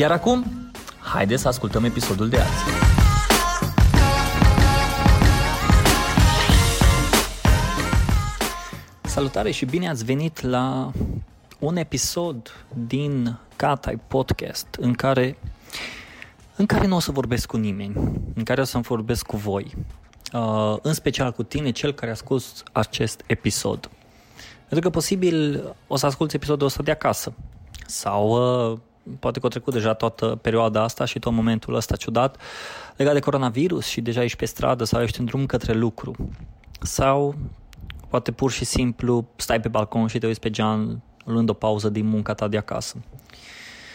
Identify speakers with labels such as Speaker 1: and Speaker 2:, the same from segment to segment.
Speaker 1: Iar acum, haideți să ascultăm episodul de azi. Salutare și bine ați venit la un episod din Catai Podcast în care în care nu o să vorbesc cu nimeni, în care o să vorbesc cu voi, uh, în special cu tine, cel care a ascult acest episod. Pentru că posibil o să asculti episodul ăsta de acasă sau uh, poate că a trecut deja toată perioada asta și tot momentul ăsta ciudat legat de coronavirus și deja ești pe stradă sau ești în drum către lucru. Sau poate pur și simplu stai pe balcon și te uiți pe geam luând o pauză din munca ta de acasă.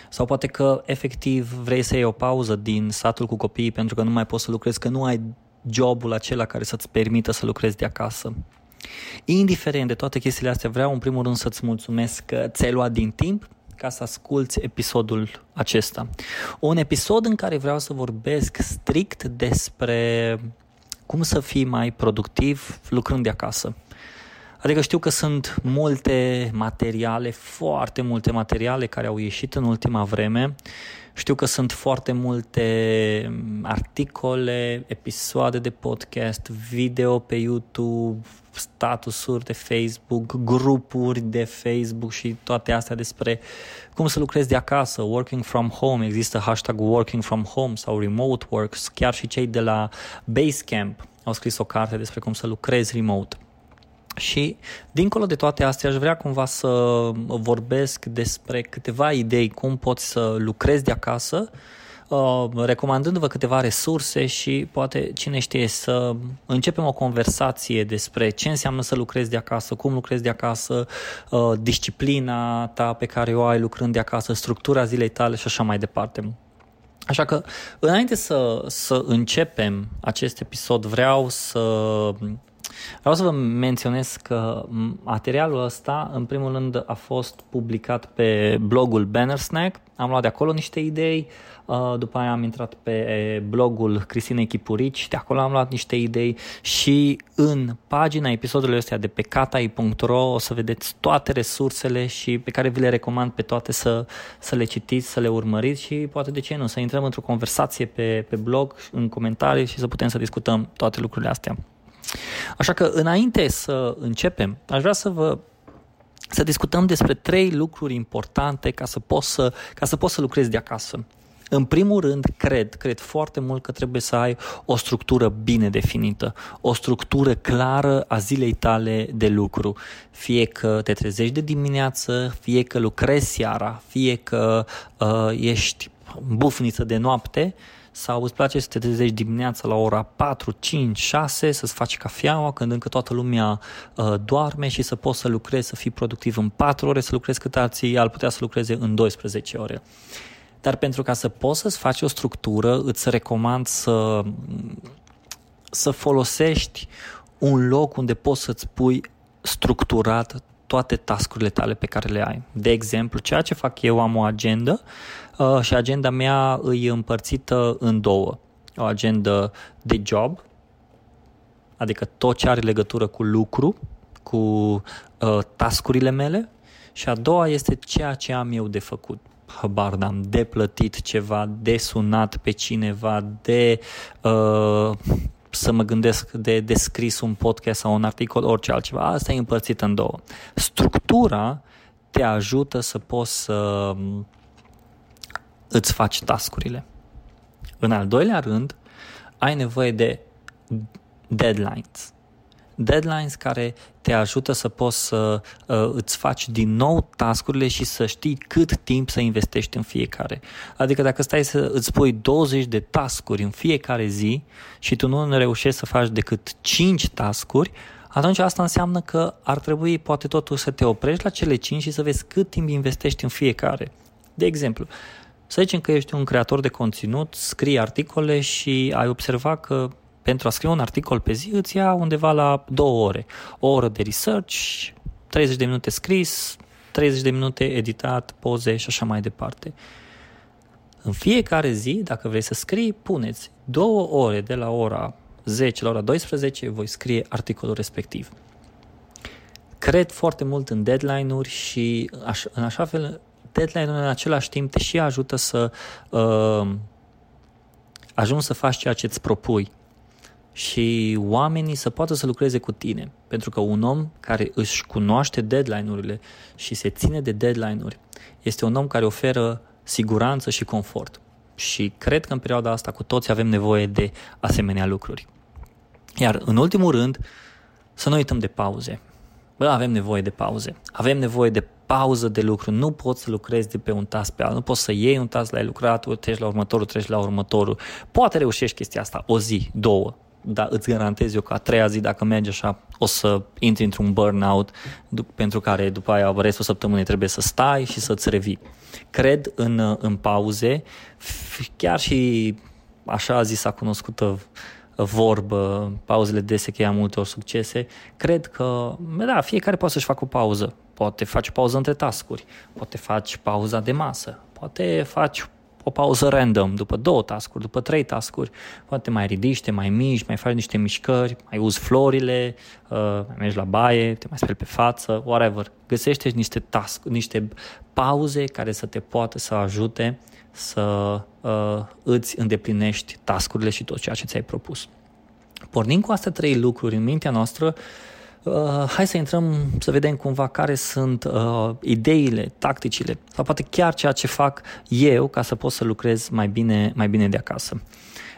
Speaker 1: Sau poate că efectiv vrei să iei o pauză din satul cu copiii pentru că nu mai poți să lucrezi, că nu ai jobul acela care să-ți permită să lucrezi de acasă. Indiferent de toate chestiile astea, vreau în primul rând să-ți mulțumesc că ți-ai luat din timp ca să asculți episodul acesta. Un episod în care vreau să vorbesc strict despre cum să fii mai productiv lucrând de acasă. Adică știu că sunt multe materiale, foarte multe materiale care au ieșit în ultima vreme. Știu că sunt foarte multe articole, episoade de podcast, video pe YouTube, statusuri de Facebook, grupuri de Facebook și toate astea despre cum să lucrezi de acasă, working from home, există hashtag working from home sau remote works, chiar și cei de la Basecamp au scris o carte despre cum să lucrezi remote. Și dincolo de toate astea aș vrea cumva să vorbesc despre câteva idei cum poți să lucrezi de acasă, uh, recomandându-vă câteva resurse și poate cine știe să începem o conversație despre ce înseamnă să lucrezi de acasă, cum lucrezi de acasă, uh, disciplina ta pe care o ai lucrând de acasă, structura zilei tale și așa mai departe. Așa că, înainte să, să începem acest episod, vreau să Vreau să vă menționez că materialul ăsta, în primul rând, a fost publicat pe blogul Banner Snack. Am luat de acolo niște idei, uh, după aia am intrat pe blogul Cristinei Chipurici, de acolo am luat niște idei și în pagina episodului ăsta de pe katai.ro o să vedeți toate resursele și pe care vi le recomand pe toate să, să le citiți, să le urmăriți și poate de ce nu, să intrăm într-o conversație pe, pe blog, în comentarii și să putem să discutăm toate lucrurile astea. Așa că înainte să începem, aș vrea să vă să discutăm despre trei lucruri importante ca să poți să, ca să, poți să lucrezi de acasă. În primul rând, cred, cred foarte mult că trebuie să ai o structură bine definită, o structură clară a zilei tale de lucru. Fie că te trezești de dimineață, fie că lucrezi seara, fie că uh, ești bufniță de noapte, sau îți place să te trezești dimineața la ora 4, 5, 6, să-ți faci cafeaua când încă toată lumea uh, doarme și să poți să lucrezi, să fii productiv în 4 ore, să lucrezi cât alții ar putea să lucreze în 12 ore. Dar pentru ca să poți să-ți faci o structură, îți recomand să, să folosești un loc unde poți să-ți pui structurat toate tascurile tale pe care le ai. De exemplu, ceea ce fac eu, am o agenda uh, și agenda mea îi împărțită în două. O agenda de job, adică tot ce are legătură cu lucru, cu uh, tascurile mele și a doua este ceea ce am eu de făcut. Habar n-am, de plătit ceva, de sunat pe cineva, de uh, să mă gândesc de descris un podcast sau un articol, orice altceva. Asta e împărțit în două. Structura te ajută să poți să mm, îți faci tascurile. În al doilea rând, ai nevoie de deadlines deadlines care te ajută să poți să uh, îți faci din nou tascurile și să știi cât timp să investești în fiecare. Adică dacă stai să îți pui 20 de tascuri în fiecare zi și tu nu reușești să faci decât 5 tascuri, atunci asta înseamnă că ar trebui poate totuși să te oprești la cele 5 și să vezi cât timp investești în fiecare. De exemplu, Să zicem că ești un creator de conținut, scrii articole și ai observat că pentru a scrie un articol pe zi îți ia undeva la două ore. O oră de research, 30 de minute scris, 30 de minute editat, poze și așa mai departe. În fiecare zi, dacă vrei să scrii, puneți două ore de la ora 10 la ora 12, voi scrie articolul respectiv. Cred foarte mult în deadline-uri și aș, în așa fel deadline-ul în același timp te și ajută să uh, ajungi să faci ceea ce îți propui și oamenii să poată să lucreze cu tine. Pentru că un om care își cunoaște deadline-urile și se ține de deadline-uri este un om care oferă siguranță și confort. Și cred că în perioada asta cu toți avem nevoie de asemenea lucruri. Iar în ultimul rând, să nu uităm de pauze. Bă, avem nevoie de pauze. Avem nevoie de pauză de lucru. Nu poți să lucrezi de pe un task pe altul. Nu poți să iei un task, l-ai lucrat, treci la următorul, treci la următorul. Poate reușești chestia asta o zi, două, dar îți garantez eu că a treia zi, dacă mergi așa, o să intri într-un burnout pentru care după aia restul săptămânii trebuie să stai și să-ți revii. Cred în, în pauze, chiar și așa zisa cunoscută vorbă, pauzele dese cheia multe ori succese, cred că, da, fiecare poate să-și facă o pauză. Poate faci o pauză între tascuri, poate faci pauza de masă, poate faci o pauză random, după două tascuri, după trei tascuri, poate mai ridici, te mai miști, mai faci niște mișcări, mai uzi florile, uh, mai mergi la baie, te mai speli pe față, whatever. Găsește niște task, niște pauze care să te poată să ajute să uh, îți îndeplinești tascurile și tot ceea ce ți-ai propus. Pornind cu astea trei lucruri în mintea noastră, uh, hai să intrăm să vedem cumva care sunt uh, ideile, tacticile sau poate chiar ceea ce fac eu ca să pot să lucrez mai bine, mai bine de acasă.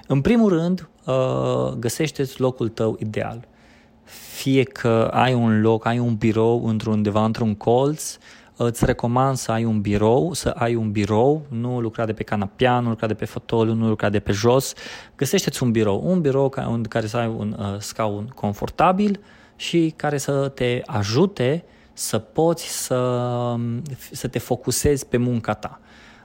Speaker 1: În primul rând, uh, găsește-ți locul tău ideal. Fie că ai un loc, ai un birou într-undeva, într-un colț, îți recomand să ai un birou, să ai un birou, nu lucra de pe canapea, nu lucra de pe fotoliu, nu lucra de pe jos. Găsește-ți un birou, un birou în care să ai un uh, scaun confortabil și care să te ajute să poți să, să te focusezi pe munca ta.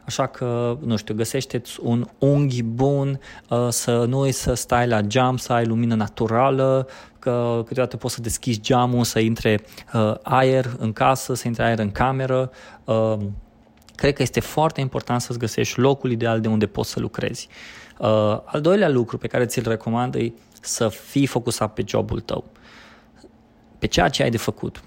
Speaker 1: Așa că, nu știu, găsește-ți un unghi bun, uh, să nu uiți să stai la geam, să ai lumină naturală, că câteodată poți să deschizi geamul, să intre uh, aer în casă, să intre aer în cameră. Uh, cred că este foarte important să-ți găsești locul ideal de unde poți să lucrezi. Al doilea lucru pe care ți-l recomand e să fii focusat pe jobul tău, pe ceea ce ai de făcut.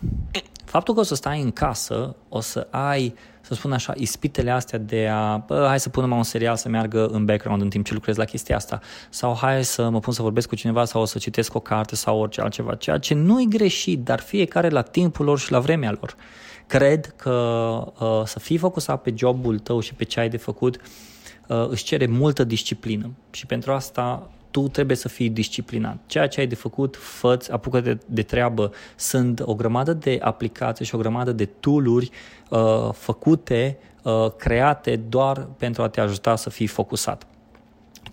Speaker 1: Faptul că o să stai în casă, o să ai să spun așa, ispitele astea de a, bă, hai să punem un serial să meargă în background în timp ce lucrez la chestia asta, sau hai să mă pun să vorbesc cu cineva sau o să citesc o carte sau orice altceva, ceea ce nu e greșit, dar fiecare la timpul lor și la vremea lor. Cred că uh, să fii focusat pe jobul tău și pe ce ai de făcut uh, își cere multă disciplină și pentru asta tu trebuie să fii disciplinat. Ceea ce ai de făcut, făți, apucă de, de treabă. Sunt o grămadă de aplicații și o grămadă de tooluri uh, făcute, uh, create doar pentru a te ajuta să fii focusat.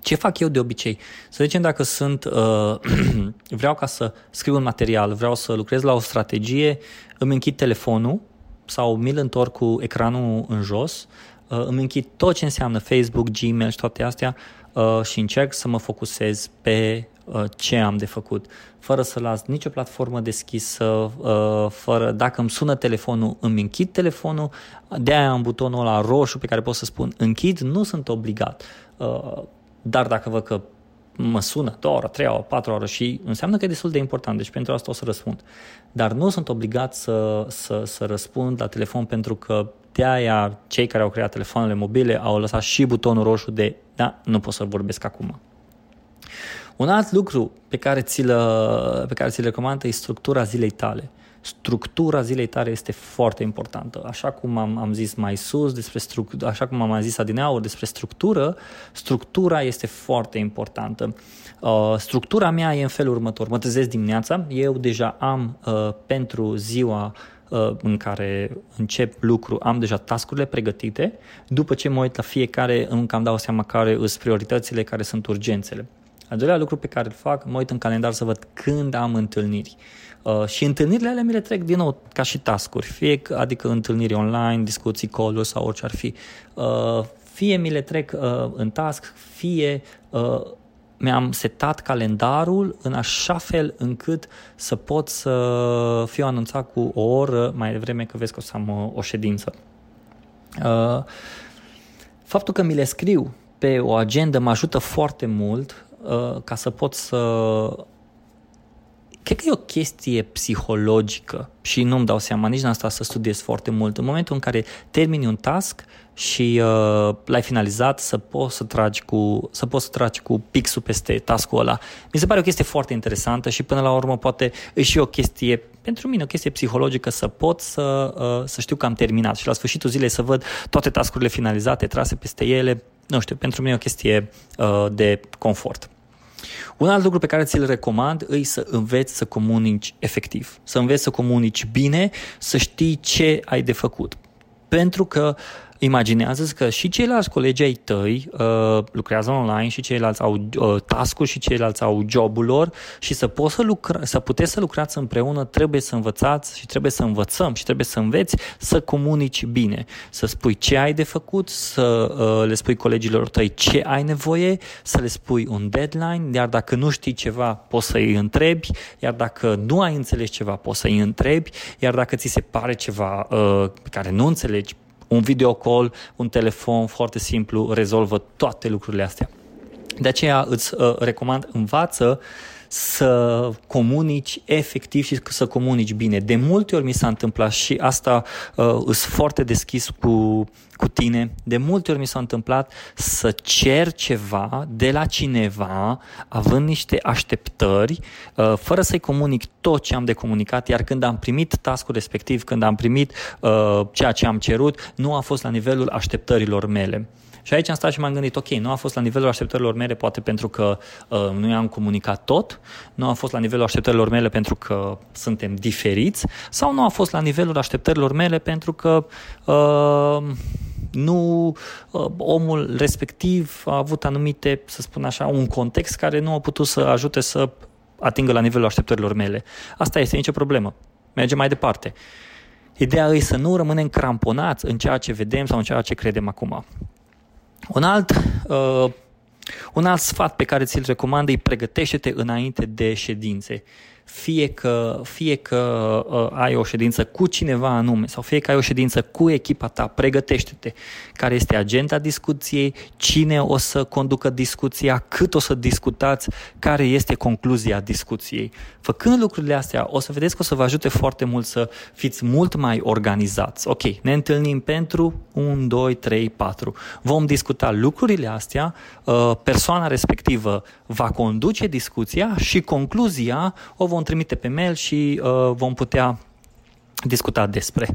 Speaker 1: Ce fac eu de obicei? Să zicem dacă sunt, uh, vreau ca să scriu un material, vreau să lucrez la o strategie, îmi închid telefonul sau mi-l întorc cu ecranul în jos, uh, îmi închid tot ce înseamnă Facebook, Gmail și toate astea, uh, și încerc să mă focusez pe uh, ce am de făcut, fără să las nicio platformă deschisă, uh, fără, dacă îmi sună telefonul, îmi închid telefonul, de aia am butonul ăla roșu pe care pot să spun închid, nu sunt obligat. Uh, dar dacă văd că mă sună două ore, trei ore, patru ore și înseamnă că e destul de important, deci pentru asta o să răspund. Dar nu sunt obligat să, să, să răspund la telefon pentru că de aia cei care au creat telefoanele mobile au lăsat și butonul roșu de da, nu pot să vorbesc acum. Un alt lucru pe care ți-l, pe care ți-l recomand e structura zilei tale. Structura zilei tale este foarte importantă. Așa cum am, am zis mai sus, despre structură, așa cum am mai zis adineauri despre structură, structura este foarte importantă. Uh, structura mea e în felul următor. Mă trezesc dimineața, eu deja am uh, pentru ziua Uh, în care încep lucru, am deja tascurile pregătite, după ce mă uit la fiecare, încă am dau seama care sunt prioritățile, care sunt urgențele. Al doilea lucru pe care îl fac, mă uit în calendar să văd când am întâlniri. Uh, și întâlnirile alea mi le trec din nou ca și tascuri, fie adică întâlniri online, discuții, call sau orice ar fi. Uh, Fie mi le trec uh, în task, fie uh, mi-am setat calendarul în așa fel încât să pot să fiu anunțat cu o oră mai devreme că vezi că o să am o, uh, o ședință. Uh, faptul că mi le scriu pe o agendă mă ajută foarte mult uh, ca să pot să cred că e o chestie psihologică și nu-mi dau seama nici în asta să studiez foarte mult. În momentul în care termini un task și uh, l-ai finalizat, să poți să tragi cu, să poți să tragi cu pixul peste task-ul ăla. Mi se pare o chestie foarte interesantă și până la urmă poate e și o chestie, pentru mine o chestie psihologică să pot să, uh, să știu că am terminat și la sfârșitul zilei să văd toate tascurile finalizate, trase peste ele. Nu știu, pentru mine e o chestie uh, de confort. Un alt lucru pe care ți-l recomand e să înveți să comunici efectiv, să înveți să comunici bine, să știi ce ai de făcut. Pentru că imaginează că și ceilalți colegi ai tăi uh, lucrează online și ceilalți au uh, task și ceilalți au jobul lor și să poți să, lucra, să puteți să lucrați împreună, trebuie să învățați și trebuie să învățăm și trebuie să înveți să comunici bine, să spui ce ai de făcut, să uh, le spui colegilor tăi ce ai nevoie, să le spui un deadline, iar dacă nu știi ceva, poți să îi întrebi, iar dacă nu ai înțeles ceva, poți să îi întrebi, iar dacă ți se pare ceva uh, pe care nu înțelegi, un video call, un telefon foarte simplu rezolvă toate lucrurile astea. De aceea îți uh, recomand, învață să comunici efectiv și să comunici bine. De multe ori mi s-a întâmplat și asta uh, sunt foarte deschis cu, cu tine. De multe ori mi s-a întâmplat să cer ceva de la cineva, având niște așteptări, uh, fără să-i comunic tot ce am de comunicat, iar când am primit taskul respectiv, când am primit uh, ceea ce am cerut, nu a fost la nivelul așteptărilor mele. Și aici am stat și m-am gândit, ok, nu a fost la nivelul așteptărilor mele poate pentru că uh, nu i-am comunicat tot, nu a fost la nivelul așteptărilor mele pentru că suntem diferiți sau nu a fost la nivelul așteptărilor mele pentru că uh, nu uh, omul respectiv a avut anumite, să spun așa, un context care nu a putut să ajute să atingă la nivelul așteptărilor mele. Asta este nicio problemă. Mergem mai departe. Ideea e să nu rămânem cramponați în ceea ce vedem sau în ceea ce credem acum. Un alt, uh, un alt sfat pe care ți-l recomand e pregătește-te înainte de ședințe fie că, fie că uh, ai o ședință cu cineva anume sau fie că ai o ședință cu echipa ta, pregătește-te care este agenda discuției, cine o să conducă discuția, cât o să discutați, care este concluzia discuției. Făcând lucrurile astea, o să vedeți că o să vă ajute foarte mult să fiți mult mai organizați. Ok, ne întâlnim pentru 1, 2, 3, 4. Vom discuta lucrurile astea, uh, persoana respectivă va conduce discuția și concluzia o vom trimite pe mail și uh, vom putea discuta despre.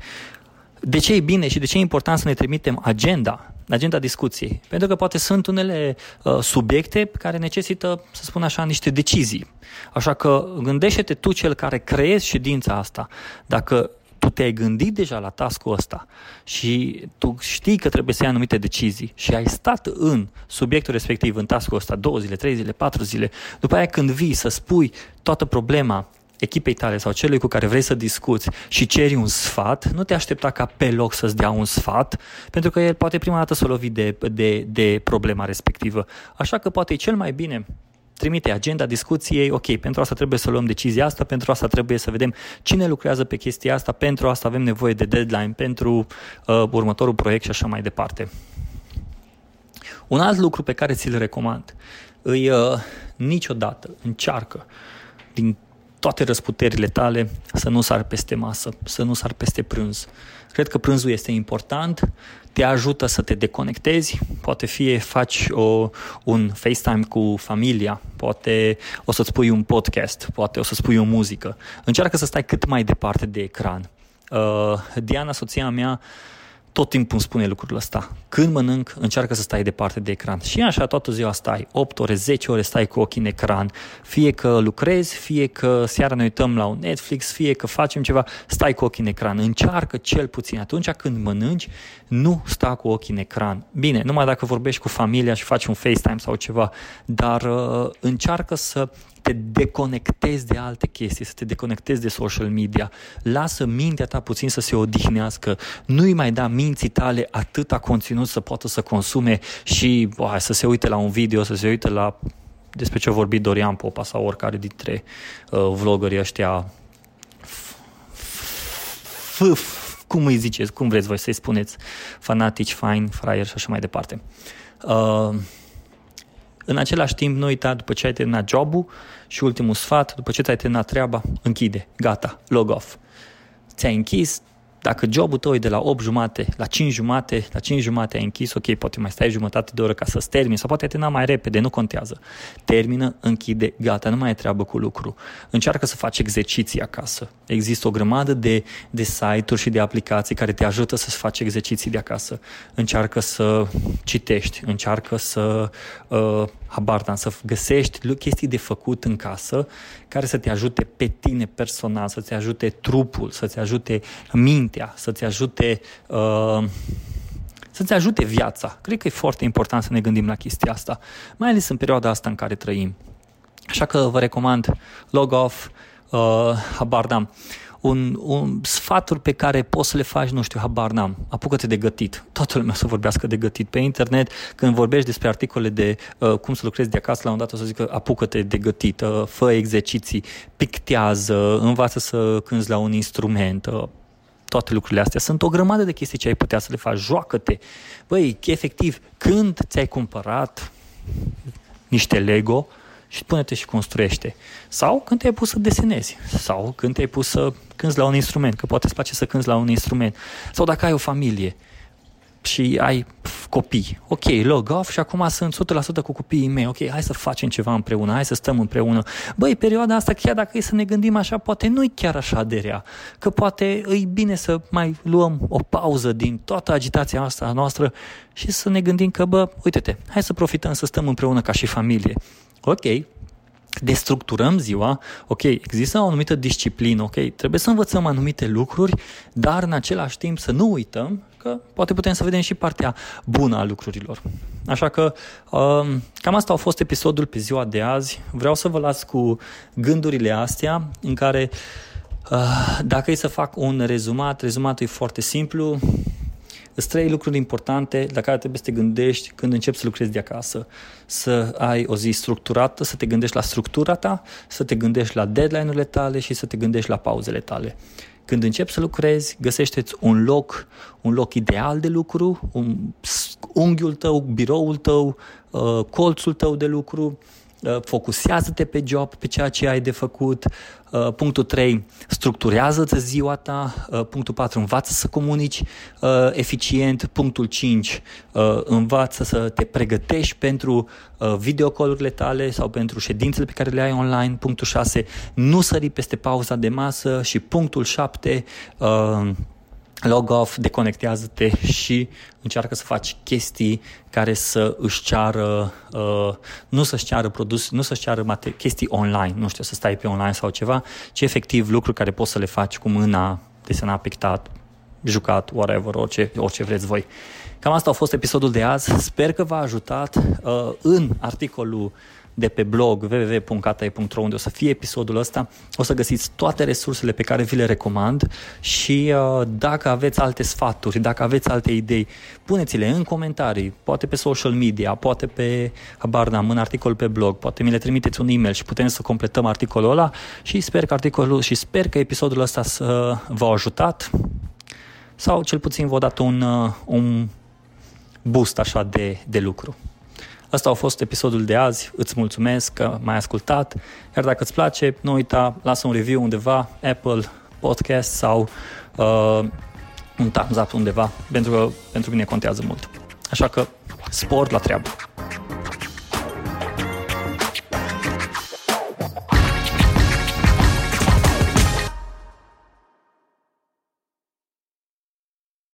Speaker 1: De ce e bine și de ce e important să ne trimitem agenda, agenda discuției? Pentru că poate sunt unele uh, subiecte care necesită, să spun așa, niște decizii. Așa că gândește-te tu cel care creezi ședința asta. Dacă tu te-ai gândit deja la task-ul ăsta și tu știi că trebuie să iei anumite decizii și ai stat în subiectul respectiv, în task-ul ăsta, două zile, trei zile, patru zile, după aia când vii să spui toată problema echipei tale sau celui cu care vrei să discuți și ceri un sfat, nu te aștepta ca pe loc să-ți dea un sfat, pentru că el poate prima dată să lovi de, de, de problema respectivă. Așa că poate e cel mai bine trimite agenda discuției, ok, pentru asta trebuie să luăm decizia asta, pentru asta trebuie să vedem cine lucrează pe chestia asta, pentru asta avem nevoie de deadline, pentru uh, următorul proiect și așa mai departe. Un alt lucru pe care ți-l recomand îi uh, niciodată încearcă din toate răsputerile tale să nu sar peste masă, să nu sar peste prânz. Cred că prânzul este important, te ajută să te deconectezi, poate fie faci o, un FaceTime cu familia, poate o să-ți pui un podcast, poate o să-ți pui o muzică. Încearcă să stai cât mai departe de ecran. Uh, Diana, soția mea, tot timpul îmi spune lucrul ăsta. Când mănânc, încearcă să stai departe de ecran. Și așa toată ziua stai, 8 ore, 10 ore stai cu ochii în ecran. Fie că lucrezi, fie că seara ne uităm la un Netflix, fie că facem ceva, stai cu ochii în ecran. Încearcă cel puțin. Atunci când mănânci, nu sta cu ochii în ecran. Bine, numai dacă vorbești cu familia și faci un FaceTime sau ceva, dar uh, încearcă să te deconectezi de alte chestii, să te deconectezi de social media. Lasă mintea ta puțin să se odihnească. Nu-i mai da minții tale atâta conținut să poată să consume și oh, să se uite la un video, să se uite la despre ce a vorbit Dorian Popa sau oricare dintre uh, vloggerii ăștia cum îi ziceți, cum vreți voi să-i spuneți, fanatici, fine, fraier și așa mai departe. Uh, în același timp, nu uita, după ce ai terminat jobul și ultimul sfat, după ce ți-ai terminat treaba, închide, gata, log off. Ți-ai închis, dacă jobul tău e de la 8 jumate la 5 jumate, la 5 jumate ai închis, ok, poate mai stai jumătate de oră ca să-ți termini sau poate ai terminat mai repede, nu contează. Termină, închide, gata, nu mai ai treabă cu lucru. Încearcă să faci exerciții acasă. Există o grămadă de, de site-uri și de aplicații care te ajută să-ți faci exerciții de acasă. Încearcă să citești, încearcă să uh, habar da, să găsești chestii de făcut în casă care să te ajute pe tine personal, să-ți ajute trupul, să-ți ajute mintea, să-ți ajute uh, să-ți ajute viața. Cred că e foarte important să ne gândim la chestia asta, mai ales în perioada asta în care trăim. Așa că vă recomand log off, uh, habar da, un, un sfaturi pe care poți să le faci, nu știu, habar n-am. Apucă-te de gătit. Toată lumea să vorbească de gătit pe internet. Când vorbești despre articole de uh, cum să lucrezi de acasă, la un dat o să zică apucă-te de gătit, uh, fă exerciții, pictează, învață să cânți la un instrument, uh, toate lucrurile astea. Sunt o grămadă de chestii ce ai putea să le faci. Joacă-te. Băi, efectiv, când ți-ai cumpărat niște Lego, și pune-te și construiește. Sau când te-ai pus să desenezi. Sau când te-ai pus să cânți la un instrument, că poate îți place să cânți la un instrument. Sau dacă ai o familie și ai copii. Ok, log off și acum sunt 100% cu copiii mei. Ok, hai să facem ceva împreună, hai să stăm împreună. Băi, perioada asta, chiar dacă e să ne gândim așa, poate nu-i chiar așa de rea. Că poate e bine să mai luăm o pauză din toată agitația asta noastră și să ne gândim că, bă, uite-te, hai să profităm să stăm împreună ca și familie ok, destructurăm ziua, ok, există o anumită disciplină, ok, trebuie să învățăm anumite lucruri, dar în același timp să nu uităm că poate putem să vedem și partea bună a lucrurilor. Așa că um, cam asta a fost episodul pe ziua de azi. Vreau să vă las cu gândurile astea în care uh, dacă e să fac un rezumat, rezumatul e foarte simplu, sunt trei lucruri importante la care trebuie să te gândești când începi să lucrezi de acasă. Să ai o zi structurată, să te gândești la structura ta, să te gândești la deadline-urile tale și să te gândești la pauzele tale. Când începi să lucrezi, găsește-ți un loc, un loc ideal de lucru, un unghiul tău, biroul tău, uh, colțul tău de lucru, Uh, focusează-te pe job, pe ceea ce ai de făcut. Uh, punctul 3, structurează-ți ziua ta. Uh, punctul 4, învață să comunici eficient. Punctul 5, învață să te pregătești pentru videocolurile tale sau pentru ședințele pe care le ai online. Punctul 6, nu sări peste pauza de masă și punctul 7, log off, deconectează-te și încearcă să faci chestii care să își ceară, uh, nu să-și ceară produs, nu să-și ceară mate- chestii online, nu știu, să stai pe online sau ceva, ci efectiv lucruri care poți să le faci cu mâna, desenat, pictat, jucat, whatever, orice, orice vreți voi. Cam asta a fost episodul de azi. Sper că v-a ajutat. Uh, în articolul de pe blog www.catai.ro unde o să fie episodul ăsta, o să găsiți toate resursele pe care vi le recomand și uh, dacă aveți alte sfaturi, dacă aveți alte idei, puneți-le în comentarii, poate pe social media, poate pe, habar n-am, în articol pe blog, poate mi le trimiteți un e-mail și putem să completăm articolul ăla și sper că articolul și sper că episodul ăsta să v-a ajutat sau cel puțin v-a dat un, uh, un boost așa de, de lucru. Asta a fost episodul de azi, îți mulțumesc că m-ai ascultat, iar dacă îți place, nu uita, lasă un review undeva, Apple Podcast sau uh, un thumbs up undeva, pentru că pentru mine contează mult. Așa că sport la treabă!